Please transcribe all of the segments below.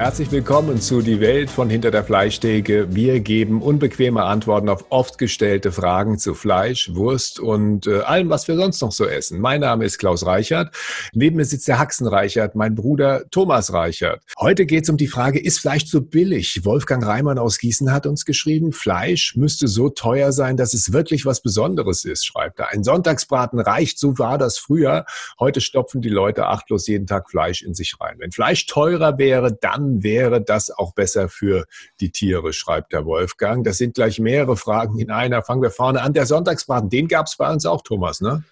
Herzlich willkommen zu Die Welt von Hinter der Fleischtheke. Wir geben unbequeme Antworten auf oft gestellte Fragen zu Fleisch, Wurst und äh, allem, was wir sonst noch so essen. Mein Name ist Klaus Reichert. Neben mir sitzt der Haxen Reichert, mein Bruder Thomas Reichert. Heute geht es um die Frage, ist Fleisch zu billig? Wolfgang Reimann aus Gießen hat uns geschrieben, Fleisch müsste so teuer sein, dass es wirklich was Besonderes ist, schreibt er. Ein Sonntagsbraten reicht, so war das früher. Heute stopfen die Leute achtlos jeden Tag Fleisch in sich rein. Wenn Fleisch teurer wäre, dann wäre das auch besser für die Tiere, schreibt der Wolfgang. Das sind gleich mehrere Fragen in einer. Fangen wir vorne an. Der Sonntagsbraten, den gab es bei uns auch, Thomas, ne?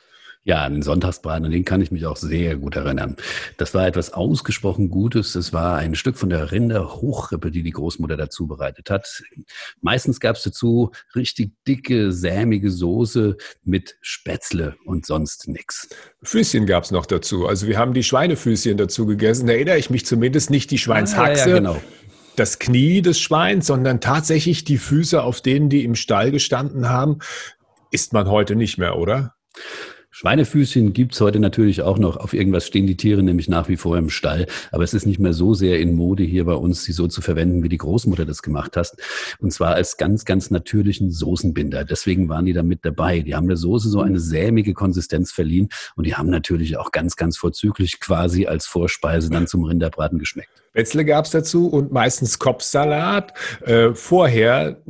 Ja, einen Sonntagsbraten, an den kann ich mich auch sehr gut erinnern. Das war etwas ausgesprochen Gutes. Es war ein Stück von der Rinderhochrippe, die die Großmutter dazu bereitet hat. Meistens gab es dazu richtig dicke, sämige Soße mit Spätzle und sonst nichts. Füßchen gab es noch dazu. Also wir haben die Schweinefüßchen dazu gegessen. Da erinnere ich mich zumindest nicht die Schweinshaxe. Ah, ja, genau das Knie des Schweins, sondern tatsächlich die Füße, auf denen die im Stall gestanden haben, isst man heute nicht mehr, oder? Schweinefüßchen gibt's heute natürlich auch noch. Auf irgendwas stehen die Tiere nämlich nach wie vor im Stall. Aber es ist nicht mehr so sehr in Mode hier bei uns, sie so zu verwenden, wie die Großmutter das gemacht hat. Und zwar als ganz, ganz natürlichen Soßenbinder. Deswegen waren die da mit dabei. Die haben der Soße so eine sämige Konsistenz verliehen. Und die haben natürlich auch ganz, ganz vorzüglich quasi als Vorspeise dann zum Rinderbraten geschmeckt. Spätzle gab's dazu und meistens Kopfsalat. Äh, vorher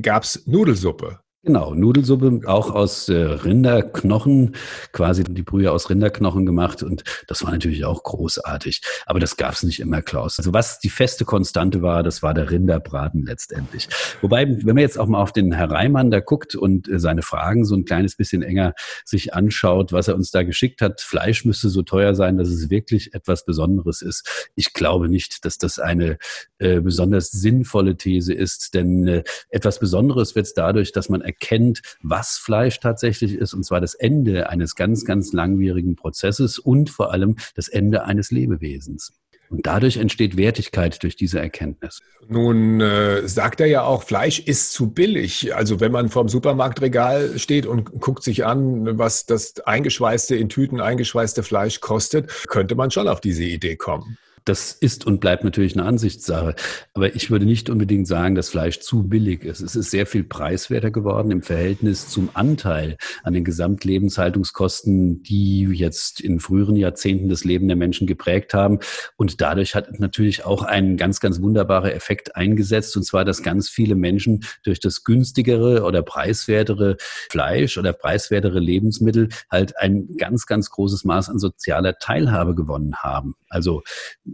gab's Nudelsuppe. Genau, Nudelsuppe auch aus äh, Rinderknochen, quasi die Brühe aus Rinderknochen gemacht und das war natürlich auch großartig. Aber das gab's nicht immer, Klaus. Also was die feste Konstante war, das war der Rinderbraten letztendlich. Wobei, wenn man jetzt auch mal auf den Herr Reimann da guckt und äh, seine Fragen so ein kleines bisschen enger sich anschaut, was er uns da geschickt hat, Fleisch müsste so teuer sein, dass es wirklich etwas Besonderes ist. Ich glaube nicht, dass das eine äh, besonders sinnvolle These ist, denn äh, etwas Besonderes wird es dadurch, dass man erkennt, was Fleisch tatsächlich ist, und zwar das Ende eines ganz, ganz langwierigen Prozesses und vor allem das Ende eines Lebewesens. Und dadurch entsteht Wertigkeit durch diese Erkenntnis. Nun äh, sagt er ja auch, Fleisch ist zu billig. Also wenn man vorm Supermarktregal steht und guckt sich an, was das eingeschweißte, in Tüten eingeschweißte Fleisch kostet, könnte man schon auf diese Idee kommen das ist und bleibt natürlich eine Ansichtssache. Aber ich würde nicht unbedingt sagen, dass Fleisch zu billig ist. Es ist sehr viel preiswerter geworden im Verhältnis zum Anteil an den Gesamtlebenshaltungskosten, die jetzt in früheren Jahrzehnten das Leben der Menschen geprägt haben. Und dadurch hat natürlich auch ein ganz, ganz wunderbarer Effekt eingesetzt. Und zwar, dass ganz viele Menschen durch das günstigere oder preiswertere Fleisch oder preiswertere Lebensmittel halt ein ganz, ganz großes Maß an sozialer Teilhabe gewonnen haben. Also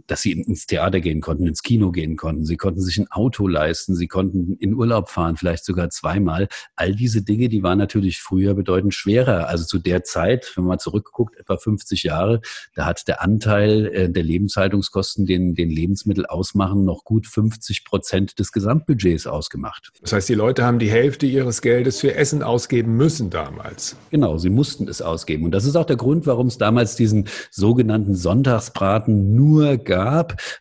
dass sie ins Theater gehen konnten, ins Kino gehen konnten, sie konnten sich ein Auto leisten, sie konnten in Urlaub fahren, vielleicht sogar zweimal. All diese Dinge, die waren natürlich früher bedeutend schwerer. Also zu der Zeit, wenn man zurückguckt, etwa 50 Jahre, da hat der Anteil äh, der Lebenshaltungskosten, den, den Lebensmittel ausmachen, noch gut 50 Prozent des Gesamtbudgets ausgemacht. Das heißt, die Leute haben die Hälfte ihres Geldes für Essen ausgeben müssen damals. Genau, sie mussten es ausgeben. Und das ist auch der Grund, warum es damals diesen sogenannten Sonntagsbraten nur gab,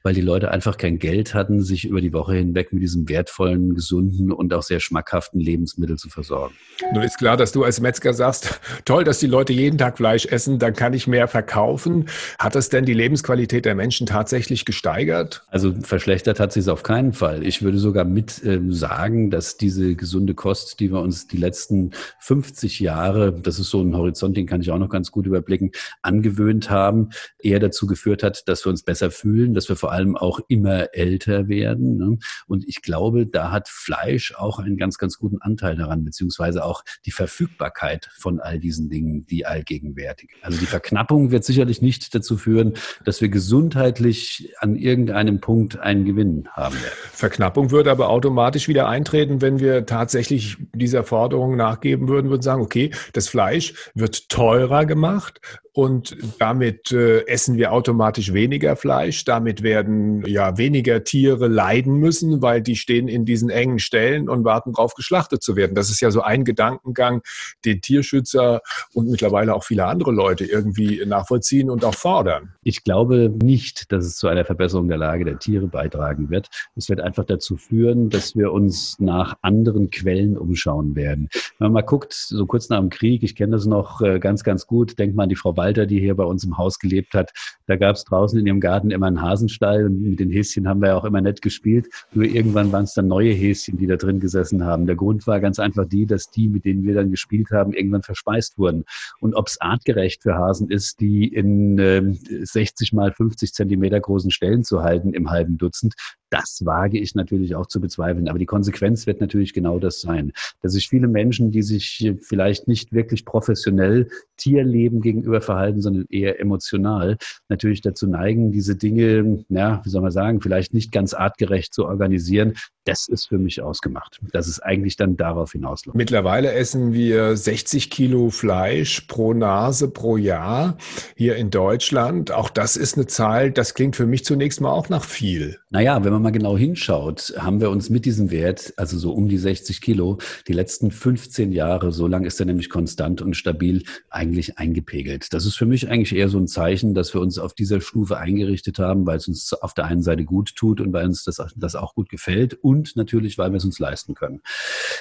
weil die Leute einfach kein Geld hatten, sich über die Woche hinweg mit diesem wertvollen, gesunden und auch sehr schmackhaften Lebensmittel zu versorgen. Nun ist klar, dass du als Metzger sagst, toll, dass die Leute jeden Tag Fleisch essen, dann kann ich mehr verkaufen. Hat das denn die Lebensqualität der Menschen tatsächlich gesteigert? Also verschlechtert hat sie es auf keinen Fall. Ich würde sogar mit äh, sagen, dass diese gesunde Kost, die wir uns die letzten 50 Jahre, das ist so ein Horizont, den kann ich auch noch ganz gut überblicken, angewöhnt haben, eher dazu geführt hat, dass wir uns besser fühlen, dass wir vor allem auch immer älter werden. Ne? Und ich glaube, da hat Fleisch auch einen ganz, ganz guten Anteil daran, beziehungsweise auch die Verfügbarkeit von all diesen Dingen, die allgegenwärtig. Also die Verknappung wird sicherlich nicht dazu führen, dass wir gesundheitlich an irgendeinem Punkt einen Gewinn haben werden. Verknappung würde aber automatisch wieder eintreten, wenn wir tatsächlich dieser Forderung nachgeben würden, würden sagen, okay, das Fleisch wird teurer gemacht, und damit äh, essen wir automatisch weniger Fleisch. Damit werden ja weniger Tiere leiden müssen, weil die stehen in diesen engen Stellen und warten darauf, geschlachtet zu werden. Das ist ja so ein Gedankengang, den Tierschützer und mittlerweile auch viele andere Leute irgendwie nachvollziehen und auch fordern. Ich glaube nicht, dass es zu einer Verbesserung der Lage der Tiere beitragen wird. Es wird einfach dazu führen, dass wir uns nach anderen Quellen umschauen werden. Wenn man mal guckt, so kurz nach dem Krieg, ich kenne das noch äh, ganz, ganz gut, denkt man an die Frau Walter, die hier bei uns im Haus gelebt hat. Da gab es draußen in ihrem Garten immer einen Hasenstall und mit den Häschen haben wir ja auch immer nett gespielt. Nur irgendwann waren es dann neue Häschen, die da drin gesessen haben. Der Grund war ganz einfach die, dass die, mit denen wir dann gespielt haben, irgendwann verspeist wurden. Und ob es artgerecht für Hasen ist, die in äh, 60 mal 50 Zentimeter großen Stellen zu halten im halben Dutzend, das wage ich natürlich auch zu bezweifeln. Aber die Konsequenz wird natürlich genau das sein, dass sich viele Menschen, die sich vielleicht nicht wirklich professionell Tierleben gegenüber verhalten, sondern eher emotional, natürlich dazu neigen, diese Dinge, ja, wie soll man sagen, vielleicht nicht ganz artgerecht zu organisieren. Das ist für mich ausgemacht. Das ist eigentlich dann darauf hinausläuft. Mittlerweile essen wir 60 Kilo Fleisch pro Nase pro Jahr hier in Deutschland. Auch das ist eine Zahl, das klingt für mich zunächst mal auch nach viel. Naja, wenn man mal genau hinschaut, haben wir uns mit diesem Wert, also so um die 60 Kilo, die letzten 15 Jahre, so lang ist er nämlich konstant und stabil, eigentlich eingepegelt. Das ist für mich eigentlich eher so ein Zeichen, dass wir uns auf dieser Stufe eingerichtet haben, weil es uns auf der einen Seite gut tut und weil uns das, das auch gut gefällt und natürlich, weil wir es uns leisten können.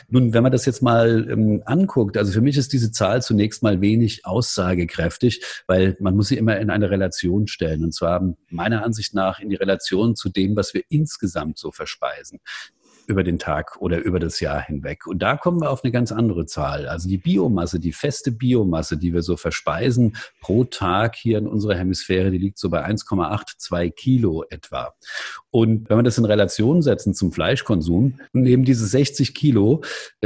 Nun, wenn man das jetzt mal ähm, anguckt, also für mich ist diese Zahl zunächst mal wenig aussagekräftig, weil man muss sie immer in eine Relation stellen. Und zwar meiner Ansicht nach in die Relation zu dem, was wir insgesamt so verspeisen über den Tag oder über das Jahr hinweg. Und da kommen wir auf eine ganz andere Zahl. Also die Biomasse, die feste Biomasse, die wir so verspeisen pro Tag hier in unserer Hemisphäre, die liegt so bei 1,82 Kilo etwa. Und wenn wir das in Relation setzen zum Fleischkonsum, nehmen diese 60 Kilo,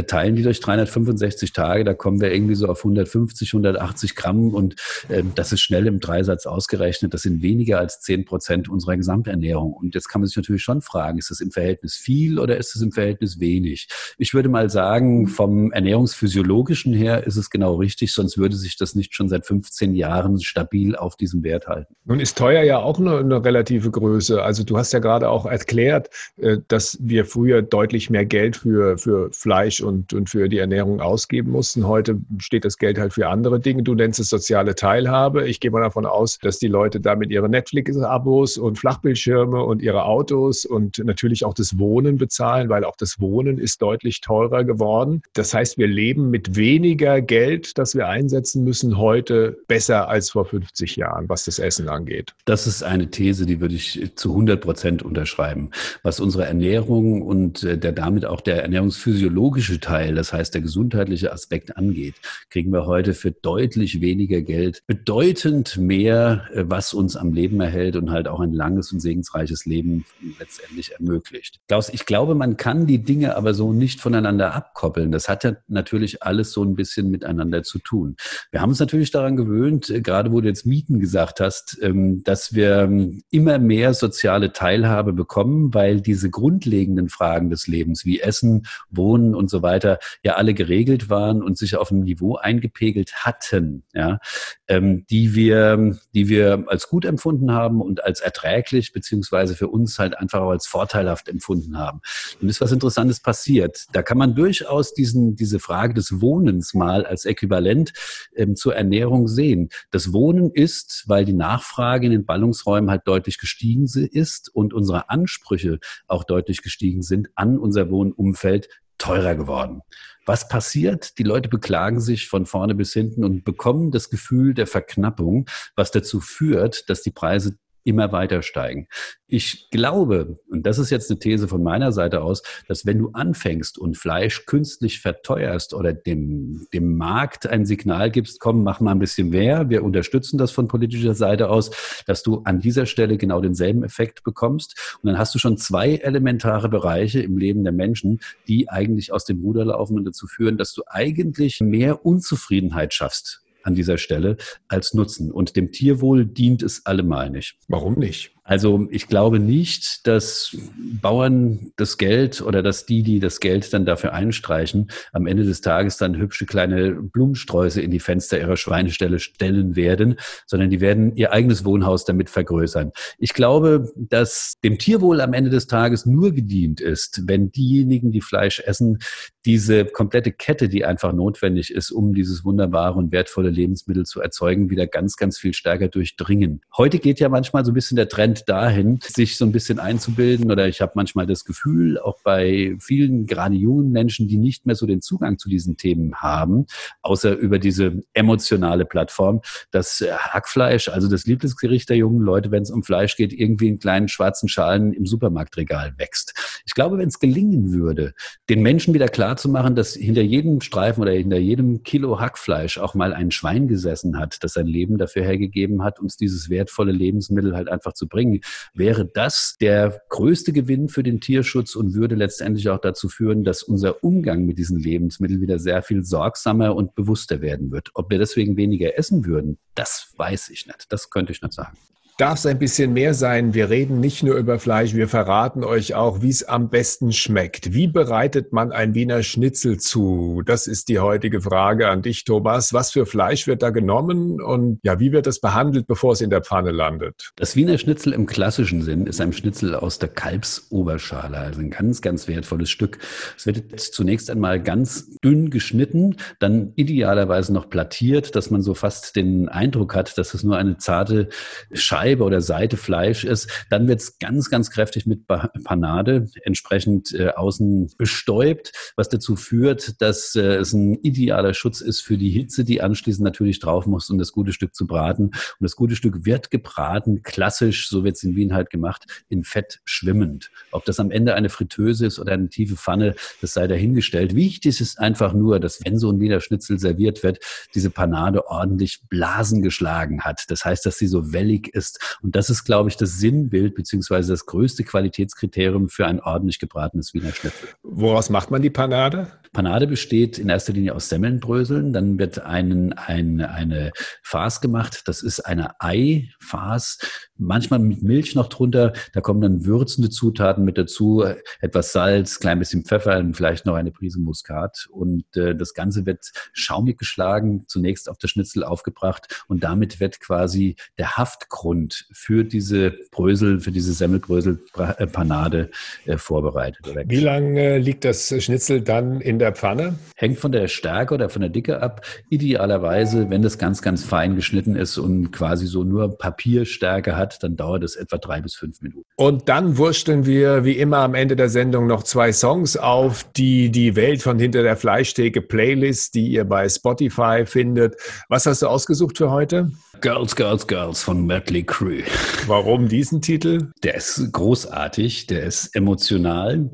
teilen die durch 365 Tage, da kommen wir irgendwie so auf 150, 180 Gramm und äh, das ist schnell im Dreisatz ausgerechnet. Das sind weniger als 10 Prozent unserer Gesamternährung. Und jetzt kann man sich natürlich schon fragen, ist das im Verhältnis viel oder ist es im Verhältnis wenig? Ich würde mal sagen, vom ernährungsphysiologischen her ist es genau richtig, sonst würde sich das nicht schon seit 15 Jahren stabil auf diesem Wert halten. Nun ist teuer ja auch eine, eine relative Größe. Also du hast ja gerade gerade auch erklärt, äh, dass wir früher deutlich mehr Geld für, für Fleisch und, und für die Ernährung ausgeben mussten. Heute steht das Geld halt für andere Dinge. Du nennst es soziale Teilhabe. Ich gehe mal davon aus, dass die Leute damit ihre Netflix-Abos und Flachbildschirme und ihre Autos und natürlich auch das Wohnen bezahlen, weil auch das Wohnen ist deutlich teurer geworden. Das heißt, wir leben mit weniger Geld, das wir einsetzen müssen, heute besser als vor 50 Jahren, was das Essen angeht. Das ist eine These, die würde ich zu 100 Prozent unterschreiben. Was unsere Ernährung und äh, der damit auch der ernährungsphysiologische Teil, das heißt der gesundheitliche Aspekt angeht, kriegen wir heute für deutlich weniger Geld bedeutend mehr, äh, was uns am Leben erhält und halt auch ein langes und segensreiches Leben letztendlich ermöglicht. Klaus, ich glaube, man kann die Dinge aber so nicht voneinander abkoppeln. Das hat ja natürlich alles so ein bisschen miteinander zu tun. Wir haben uns natürlich daran gewöhnt, äh, gerade wo du jetzt Mieten gesagt hast, ähm, dass wir ähm, immer mehr soziale Teilhabe Teilhabe bekommen, weil diese grundlegenden Fragen des Lebens wie Essen, Wohnen und so weiter ja alle geregelt waren und sich auf ein Niveau eingepegelt hatten, ja, ähm, die wir, die wir als gut empfunden haben und als erträglich beziehungsweise für uns halt einfach auch als vorteilhaft empfunden haben. Und ist was Interessantes passiert. Da kann man durchaus diesen, diese Frage des Wohnens mal als Äquivalent ähm, zur Ernährung sehen. Das Wohnen ist, weil die Nachfrage in den Ballungsräumen halt deutlich gestiegen ist und unsere Ansprüche auch deutlich gestiegen sind an unser Wohnumfeld, teurer geworden. Was passiert? Die Leute beklagen sich von vorne bis hinten und bekommen das Gefühl der Verknappung, was dazu führt, dass die Preise immer weiter steigen. Ich glaube, und das ist jetzt eine These von meiner Seite aus, dass wenn du anfängst und Fleisch künstlich verteuerst oder dem, dem Markt ein Signal gibst, komm, mach mal ein bisschen mehr, wir unterstützen das von politischer Seite aus, dass du an dieser Stelle genau denselben Effekt bekommst. Und dann hast du schon zwei elementare Bereiche im Leben der Menschen, die eigentlich aus dem Ruder laufen und dazu führen, dass du eigentlich mehr Unzufriedenheit schaffst an dieser Stelle als Nutzen. Und dem Tierwohl dient es allemal nicht. Warum nicht? Also ich glaube nicht, dass Bauern das Geld oder dass die, die das Geld dann dafür einstreichen, am Ende des Tages dann hübsche kleine Blumensträuße in die Fenster ihrer Schweinestelle stellen werden, sondern die werden ihr eigenes Wohnhaus damit vergrößern. Ich glaube, dass dem Tierwohl am Ende des Tages nur gedient ist, wenn diejenigen, die Fleisch essen, diese komplette Kette, die einfach notwendig ist, um dieses wunderbare und wertvolle Lebensmittel zu erzeugen, wieder ganz, ganz viel stärker durchdringen. Heute geht ja manchmal so ein bisschen der Trend Trend dahin, sich so ein bisschen einzubilden. Oder ich habe manchmal das Gefühl, auch bei vielen, gerade jungen Menschen, die nicht mehr so den Zugang zu diesen Themen haben, außer über diese emotionale Plattform, dass Hackfleisch, also das Lieblingsgericht der jungen Leute, wenn es um Fleisch geht, irgendwie in kleinen schwarzen Schalen im Supermarktregal wächst. Ich glaube, wenn es gelingen würde, den Menschen wieder klarzumachen, dass hinter jedem Streifen oder hinter jedem Kilo Hackfleisch auch mal ein Schwein gesessen hat, das sein Leben dafür hergegeben hat, uns dieses wertvolle Lebensmittel halt einfach zu bringen, wäre das der größte Gewinn für den Tierschutz und würde letztendlich auch dazu führen, dass unser Umgang mit diesen Lebensmitteln wieder sehr viel sorgsamer und bewusster werden wird. Ob wir deswegen weniger essen würden, das weiß ich nicht. Das könnte ich nicht sagen darf es ein bisschen mehr sein. Wir reden nicht nur über Fleisch, wir verraten euch auch, wie es am besten schmeckt. Wie bereitet man ein Wiener Schnitzel zu? Das ist die heutige Frage an dich, Thomas. Was für Fleisch wird da genommen und ja, wie wird das behandelt, bevor es in der Pfanne landet? Das Wiener Schnitzel im klassischen Sinn ist ein Schnitzel aus der Kalbsoberschale, also ein ganz, ganz wertvolles Stück. Es wird zunächst einmal ganz dünn geschnitten, dann idealerweise noch plattiert, dass man so fast den Eindruck hat, dass es nur eine zarte Scheibe Scheibe oder Seite Fleisch ist, dann wird es ganz, ganz kräftig mit Panade entsprechend äh, außen bestäubt, was dazu führt, dass äh, es ein idealer Schutz ist für die Hitze, die anschließend natürlich drauf muss, um das gute Stück zu braten. Und das gute Stück wird gebraten, klassisch, so wird es in Wien halt gemacht, in Fett schwimmend. Ob das am Ende eine Fritteuse ist oder eine tiefe Pfanne, das sei dahingestellt. Wichtig ist einfach nur, dass wenn so ein Wiener Schnitzel serviert wird, diese Panade ordentlich Blasen geschlagen hat. Das heißt, dass sie so wellig ist, ist. Und das ist, glaube ich, das Sinnbild beziehungsweise das größte Qualitätskriterium für ein ordentlich gebratenes Wiener Schnitzel. Woraus macht man die Panade? Panade besteht in erster Linie aus Semmelnbröseln. Dann wird einen, ein, eine Farce gemacht. Das ist eine Eifarce, manchmal mit Milch noch drunter. Da kommen dann würzende Zutaten mit dazu, etwas Salz, klein bisschen Pfeffer und vielleicht noch eine Prise Muskat. Und äh, das Ganze wird schaumig geschlagen, zunächst auf das Schnitzel aufgebracht und damit wird quasi der Haftgrund für diese Brösel, für diese Semmelbröselpanade äh, vorbereitet. Wie lange liegt das Schnitzel dann in der der Pfanne? Hängt von der Stärke oder von der Dicke ab. Idealerweise, wenn das ganz, ganz fein geschnitten ist und quasi so nur Papierstärke hat, dann dauert es etwa drei bis fünf Minuten. Und dann wursteln wir wie immer am Ende der Sendung noch zwei Songs auf, die die Welt von hinter der Fleischtheke Playlist, die ihr bei Spotify findet. Was hast du ausgesucht für heute? Girls, Girls, Girls von Mötley Crüe. Warum diesen Titel? Der ist großartig, der ist emotional,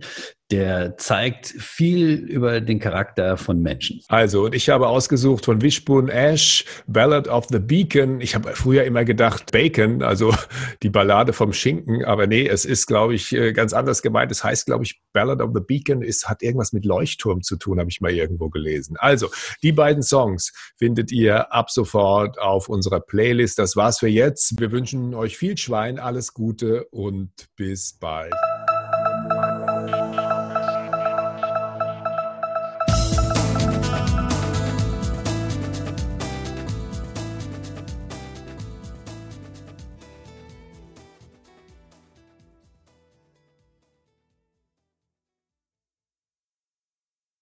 der zeigt viel über den Charakter von Menschen. Also, und ich habe ausgesucht von Wishbone Ash, Ballad of the Beacon. Ich habe früher immer gedacht Bacon, also die Ballade vom Schinken, aber nee, es ist, glaube ich, äh, ganz anders gemeint. Es heißt, glaube ich, Ballad of the Beacon ist, hat irgendwas mit Leuchtturm zu tun, habe ich mal irgendwo gelesen. Also, die beiden Songs findet ihr ab sofort auf unserer Playlist. Das war's für jetzt. Wir wünschen euch viel Schwein, alles Gute und bis bald.